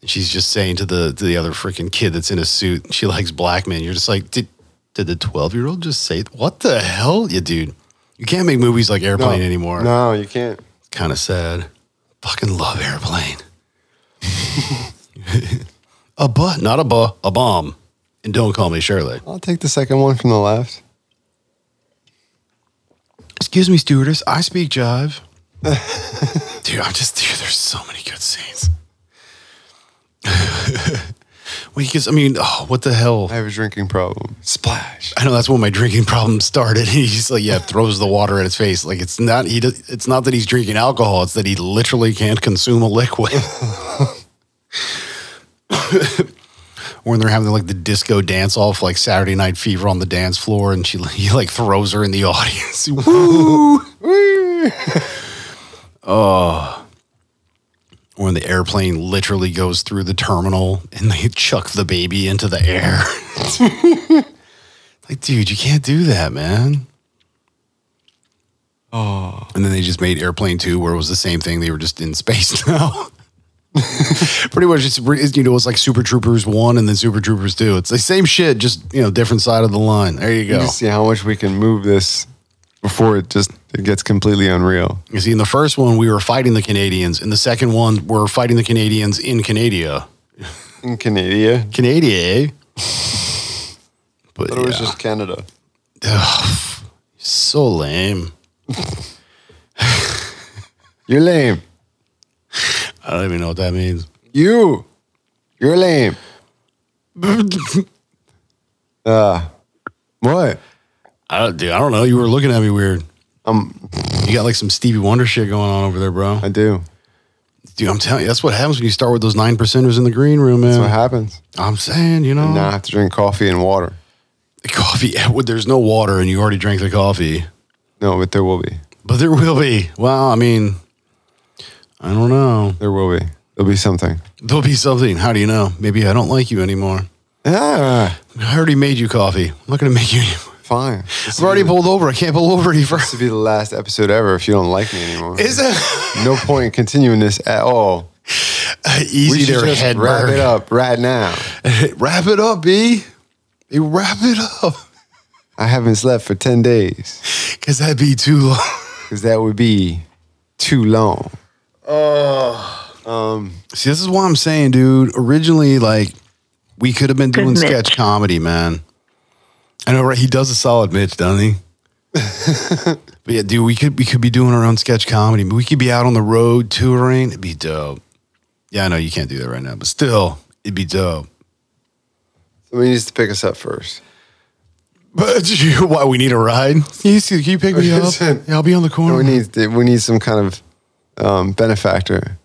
And she's just saying to the to the other freaking kid that's in a suit, she likes black men. You're just like, did did the twelve year old just say what the hell, you dude? You can't make movies like Airplane anymore. No, you can't. It's kind of sad. Fucking love Airplane. A bu, not a bu, a bomb. And don't call me Shirley. I'll take the second one from the left. Excuse me, stewardess. I speak jive. dude, I'm just, dude, there's so many good scenes. well, because, I mean, oh, what the hell? I have a drinking problem. Splash. I know that's when my drinking problem started. He's like, yeah, throws the water at his face. Like it's not he. does- It's not that he's drinking alcohol. It's that he literally can't consume a liquid. when they're having like the disco dance off, like Saturday Night Fever on the dance floor, and she he like throws her in the audience. Woo! oh, when the airplane literally goes through the terminal and they chuck the baby into the air. like, dude, you can't do that, man. Oh. And then they just made Airplane 2 where it was the same thing. They were just in space now. Pretty much, it's, you know, it's like Super Troopers 1 and then Super Troopers 2. It's the same shit, just, you know, different side of the line. There you You go. see how much we can move this before it just it gets completely unreal. You see, in the first one, we were fighting the Canadians. In the second one, we're fighting the Canadians in Canada. In Canada, Canada, eh? But but it was yeah. just Canada. so lame. You're lame. I don't even know what that means. You, you're lame. Uh, what? I don't, dude, I don't know. You were looking at me weird. Um, You got like some Stevie Wonder shit going on over there, bro. I do. Dude, I'm telling you, that's what happens when you start with those nine percenters in the green room, man. That's what happens. I'm saying, you know, Now I have to drink coffee and water. coffee. There's no water, and you already drank the coffee, No, but there will be. but there will be. Well, I mean, I don't know. There will be. There'll be something. There'll be something. How do you know? Maybe I don't like you anymore. Ah, I already made you coffee. I'm not going to make you anymore. Fine. This I've already will be, pulled over. I can't pull over any This further. will be the last episode ever if you don't like me anymore. Is it no point in continuing this at all. We easy should there, just wrap Hedberg? it up right now. wrap it up, B. Hey, wrap it up. I haven't slept for 10 days Because that'd be too long. because that would be too long. Oh. Um. See, this is what I'm saying, dude. Originally, like, we could have been doing sketch comedy, man. I know, right? He does a solid Mitch, doesn't he? but yeah, dude, we could we could be doing our own sketch comedy. But We could be out on the road touring. It'd be dope. Yeah, I know you can't do that right now, but still, it'd be dope. Somebody needs to pick us up first. But you, why we need a ride? Can you, can you pick me up? Yeah, I'll be on the corner. We need we need some kind of um, benefactor,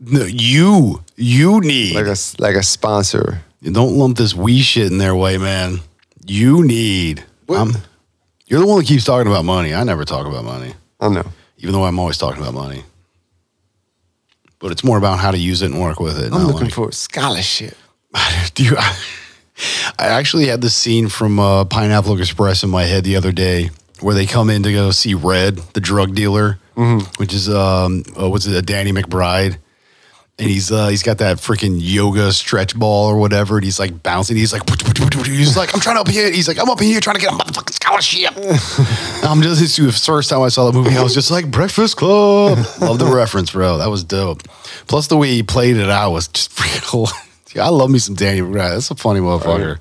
No, you, you need. like a like a sponsor. Don't lump this we shit in their way, man. You need. I'm- you're the one that keeps talking about money. I never talk about money, I know. even though I'm always talking about money. But it's more about how to use it and work with it. I'm not looking like- for scholarship. Do you? I, I actually had this scene from uh, Pineapple Express in my head the other day, where they come in to go see Red, the drug dealer, which is um, uh, what's it, a Danny McBride, and he's uh, he's got that freaking yoga stretch ball or whatever, and he's like bouncing. He's like, he's like, I'm trying to up here. He's like, I'm up here trying to get a motherfucking scholarship. I'm just the first time I saw the movie, I was just like, Breakfast Club. Love the reference, bro. That was dope. Plus the way he played it out was just. Yeah, I love me some Danny McBride. That's a funny motherfucker.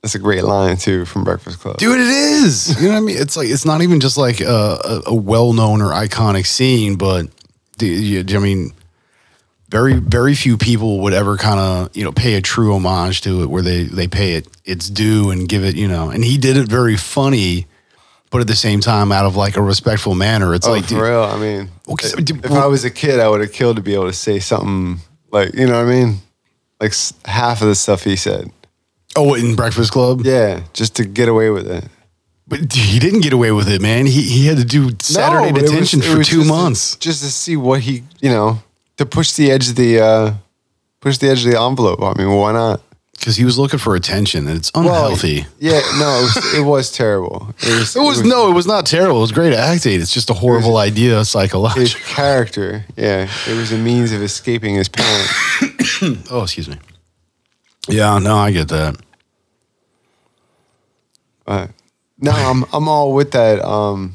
That's a great line too from Breakfast Club. Dude, it is. You know what I mean? It's like it's not even just like a, a, a well-known or iconic scene, but the, I mean, very very few people would ever kind of you know pay a true homage to it, where they they pay it its due and give it you know. And he did it very funny, but at the same time out of like a respectful manner. It's Oh, like, for dude, real. I mean, 'cause- if, if I was a kid, I would have killed to be able to say something like, you know what I mean? Like half of the stuff he said. oh, in Breakfast Club, Yeah, just to get away with it. But he didn't get away with it, man. He he had to do Saturday but it was- detention for two just to- months. just to see what he, you know, to push the edge of the, uh, push the edge of the envelope. I mean, why not? Because he was looking for attention, and it's unhealthy. Yeah, no, it was, it was terrible. It was, It was, no, it was not terrible. It was great acting. It's just a horrible idea his psychologically. character. Yeah, it was a means of escaping his parents. Oh, excuse me. Yeah, no, I get that. But no, I'm I'm all with that um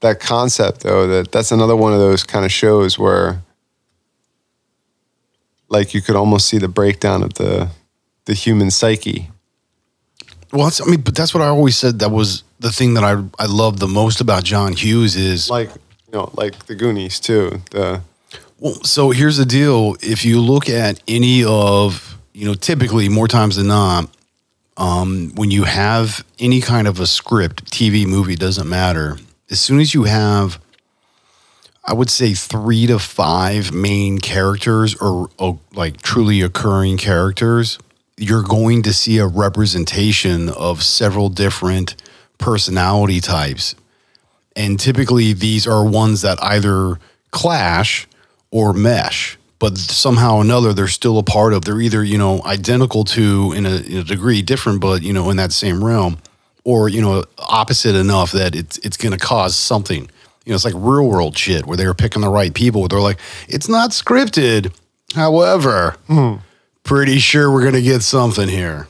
that concept though. That that's another one of those kind of shows where like you could almost see the breakdown of the the human psyche. Well, that's, I mean, but that's what I always said. That was the thing that I I love the most about John Hughes is Like you know, like the Goonies too. The Well, so here's the deal. If you look at any of, you know, typically more times than not, um, when you have any kind of a script, TV, movie, doesn't matter. As soon as you have, I would say three to five main characters or, or like truly occurring characters, you're going to see a representation of several different personality types. And typically these are ones that either clash or mesh, but somehow or another they're still a part of. They're either, you know, identical to in a, in a degree different, but you know, in that same realm, or, you know, opposite enough that it's it's gonna cause something you know, it's like real world shit where they were picking the right people. They're like, it's not scripted. However, hmm. pretty sure we're going to get something here.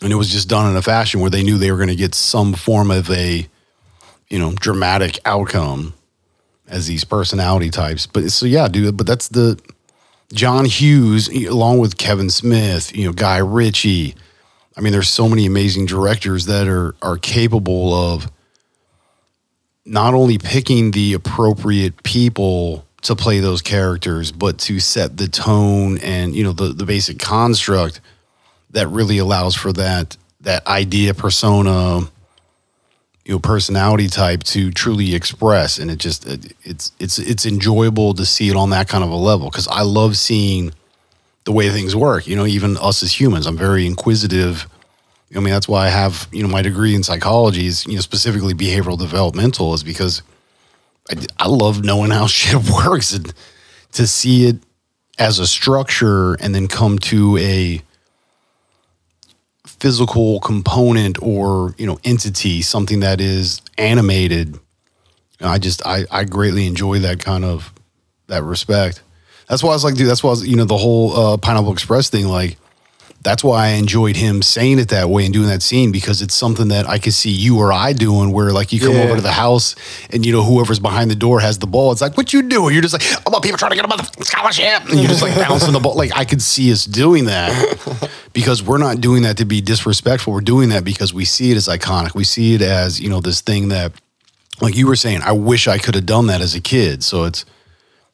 And it was just done in a fashion where they knew they were going to get some form of a, you know, dramatic outcome as these personality types. But so, yeah, dude, but that's the John Hughes, along with Kevin Smith, you know, Guy Ritchie. I mean, there's so many amazing directors that are are capable of not only picking the appropriate people to play those characters, but to set the tone and you know the the basic construct that really allows for that that idea persona you know personality type to truly express and it just it, it's it's it's enjoyable to see it on that kind of a level because i love seeing the way things work you know even us as humans. I'm very inquisitive. I mean, that's why I have, you know, my degree in psychology is, you know, specifically behavioral developmental is because I, I love knowing how shit works and to see it as a structure and then come to a physical component or, you know, entity, something that is animated. I just, I, I greatly enjoy that kind of, that respect. That's why I was like, dude, that's why I was, you know, the whole uh, Pineapple Express thing, like, that's why I enjoyed him saying it that way and doing that scene because it's something that I could see you or I doing where like you come Yeah. over to the house and you know whoever's behind the door has the ball. It's like, what you doing? You're just like, I want people trying to get a mother scholarship. And you're just like bouncing the ball. Like I could see us doing that because we're not doing that to be disrespectful. We're doing that because we see it as iconic. We see it as, you know, this thing that like you were saying, I wish I could have done that as a kid. So it's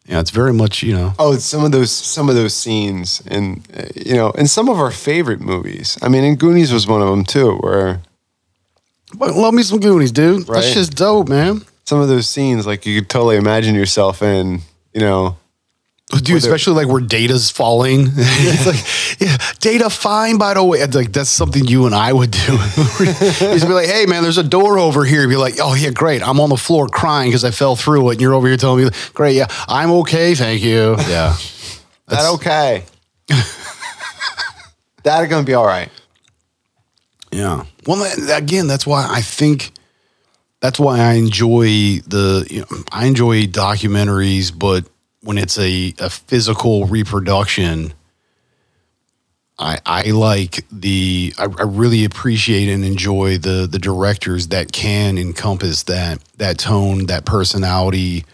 yeah, it's very much, you know, Oh, some of those some of those scenes, and uh, you know, in some of our favorite movies. I mean, and Goonies was one of them too, where but love me some Goonies, dude. Right. That's just dope, man. some of those scenes, like you could totally imagine yourself in. You know, Dude, especially like where data's falling. it's like, yeah, data fine, by the way. It's like, that's something you and I would do. He's be like, hey, man, there's a door over here. Be like, oh, yeah, great. I'm on the floor crying because I fell through it. And you're over here telling me, great, yeah, I'm okay. Thank you. Yeah. that okay. that are gonna be all right. Yeah. Well, again, that's why I think that's why I enjoy the. You know, I enjoy documentaries, but when it's a, a physical reproduction, I I like the. I, I really appreciate and enjoy the the directors that can encompass that that tone, that personality,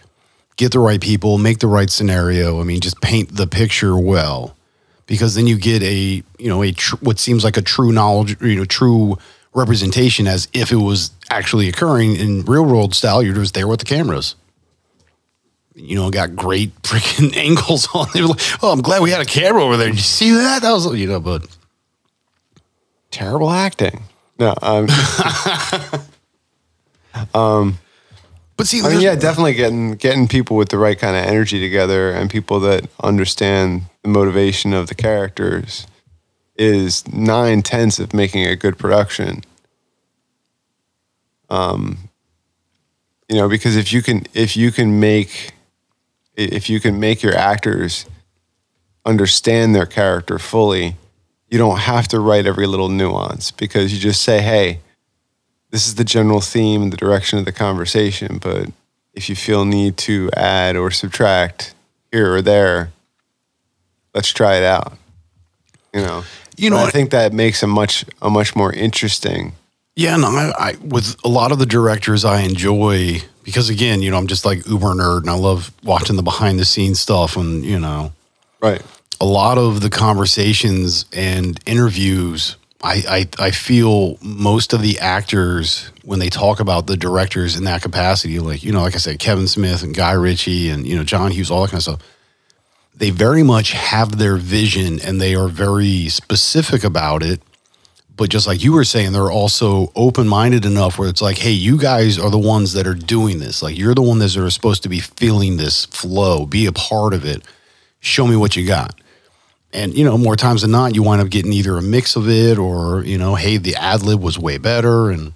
get the right people, make the right scenario. I mean, just paint the picture well because then you get a you know a tr- what seems like a true knowledge you know true representation as if it was actually occurring in real world style you're just there with the cameras you know got great freaking angles on it like, oh i'm glad we had a camera over there did you see that that was you know but Terrible acting. No, um, but see I mean, yeah, definitely getting getting people with the right kind of energy together and people that understand the motivation of the characters is nine tenths of making a good production. Um, you know, because if you can if you can make if you can make your actors understand their character fully, you don't have to write every little nuance because you just say, hey, this is the general theme and the direction of the conversation. But if you feel need to add or subtract here or there, let's try it out. You know, You know I think that makes a much a much more interesting. Yeah, no, I, I with a lot of the directors I enjoy because again, you know, I'm just like uber nerd and I love watching the behind the scenes stuff and you know, Right. a lot of the conversations and interviews I, I I feel most of the actors when they talk about the directors in that capacity, like you know, like I said, Kevin Smith and Guy Ritchie and you know John Hughes, all that kind of stuff. They very much have their vision and they are very specific about it, But just like you were saying, they're also open minded enough where it's like, hey, you guys are the ones that are doing this. Like you're the one that are supposed to be feeling this flow, be a part of it. Show me what you got. And you know, more times than not, you wind up getting either a mix of it or, you know, hey, the ad lib was way better and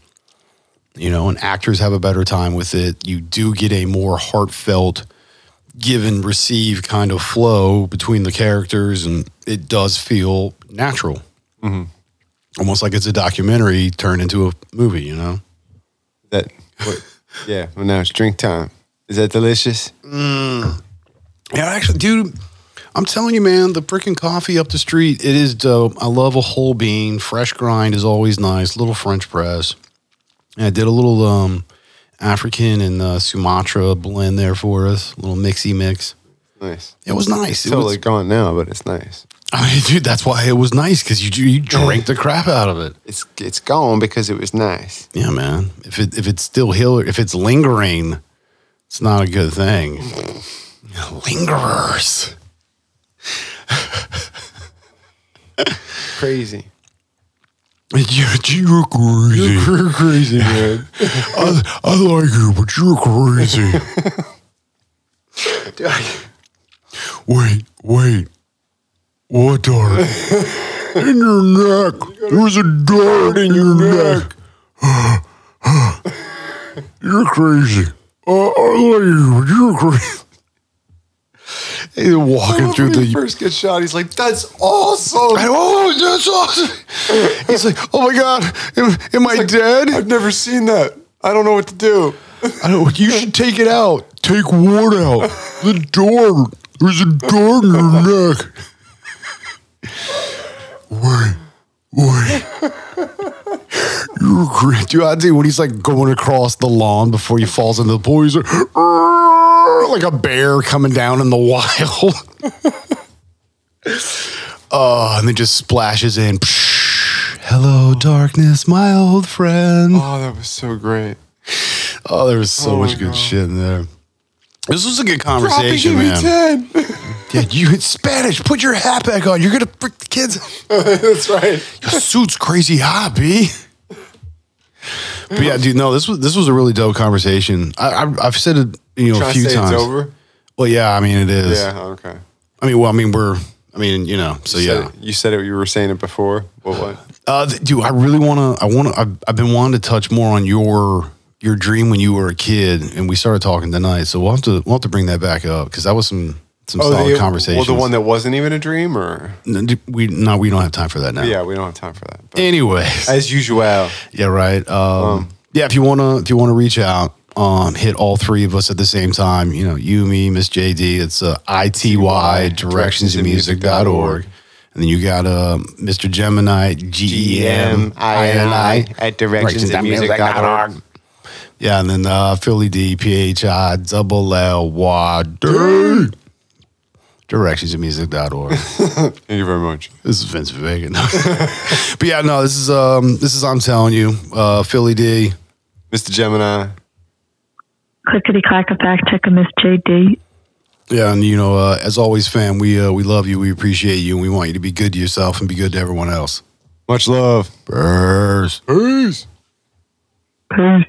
you know, and actors have a better time with it. You do get a more heartfelt give and receive kind of flow between the characters, and it does feel natural. Mm-hmm. Almost like it's a documentary turned into a movie, you know? That, what, yeah. Well, now it's drink time. Is that delicious? Yeah, actually, dude, I'm telling you, man, the freaking coffee up the street, it is dope. I love a whole bean. Fresh grind is always nice. Little French press. And I did a little um, African and uh, Sumatra blend there for us, little mixy mix. Nice. It was nice. It Totally was, gone now, but it's nice. I mean, dude, that's why it was nice because you you drank the crap out of it. It's it's gone because it was nice. Yeah, man. If it if it's still hill, if it's lingering, it's not a good thing. Lingerers. Crazy. Yeah, you're crazy. You're crazy, man. I, I like you, but you're crazy. Dude, I- Wait, wait. What dart? in your neck. There's a dart in your neck. you're crazy. Uh, I like you. You're crazy. He's walking through the. first gets shot. He's like, "That's awesome." Oh, that's awesome. He's like, oh my God, am, am I dead? I've never seen that. I don't know what to do. I don't, you should take it out. Take what out? The door. There's a door in your neck. Wait, wait. You're great. Dude, I do when he's like going across the lawn before he falls into the pool. He's like, like a bear coming down in the wild. Oh, and then just splashes in. Hello, darkness, my old friend. Oh, that was so great. Oh, there was so Oh much good God. shit in there. This was a good conversation, me man. 10. Yeah, you in Spanish. Put your hat back on. You're gonna freak the kids. That's right. Your suit's crazy hot, b. But yeah, dude, no, this was this was a really dope conversation. I, I I've said it, you know, Trying a few times. over. Well, yeah, I mean it is. Yeah. Okay. I mean, well, I mean we're. I mean, you know, so You said yeah. it- you said it. You were saying it before. What? What? Uh, dude, I really want to. I want to. I've, I've been wanting to touch more on your your dream when you were a kid, and we started talking tonight. So we'll have to we'll have to bring that back up because that was some some solid the, conversation. Oh, Well, the one that wasn't even a dream, or we no, we don't have time for that now. yeah, we don't have time for that. But Anyways, as usual, yeah, right. Um, yeah, if you wanna if you wanna reach out, um, hit all three of us at the same time. You know, you, me, Miss JD. It's uh, ity directionsinmusic.org. And then you got uh, Mr. Gemini, G E M I N I at directionsinmusic.org. Yeah, and then uh, Philly D, P H I, double L Y D. Directionsinmusic.org. Thank you very much. this is Vince Vega. but yeah, no, this is um this is I'm telling you, uh Philly D. Mr. Gemini. Clickety clack a fact check a Miss JD. Yeah, and you know, uh, as always, fam, we uh, we love you, we appreciate you, and we want you to be good to yourself and be good to everyone else. Much love. Burrs. Peace. Peace.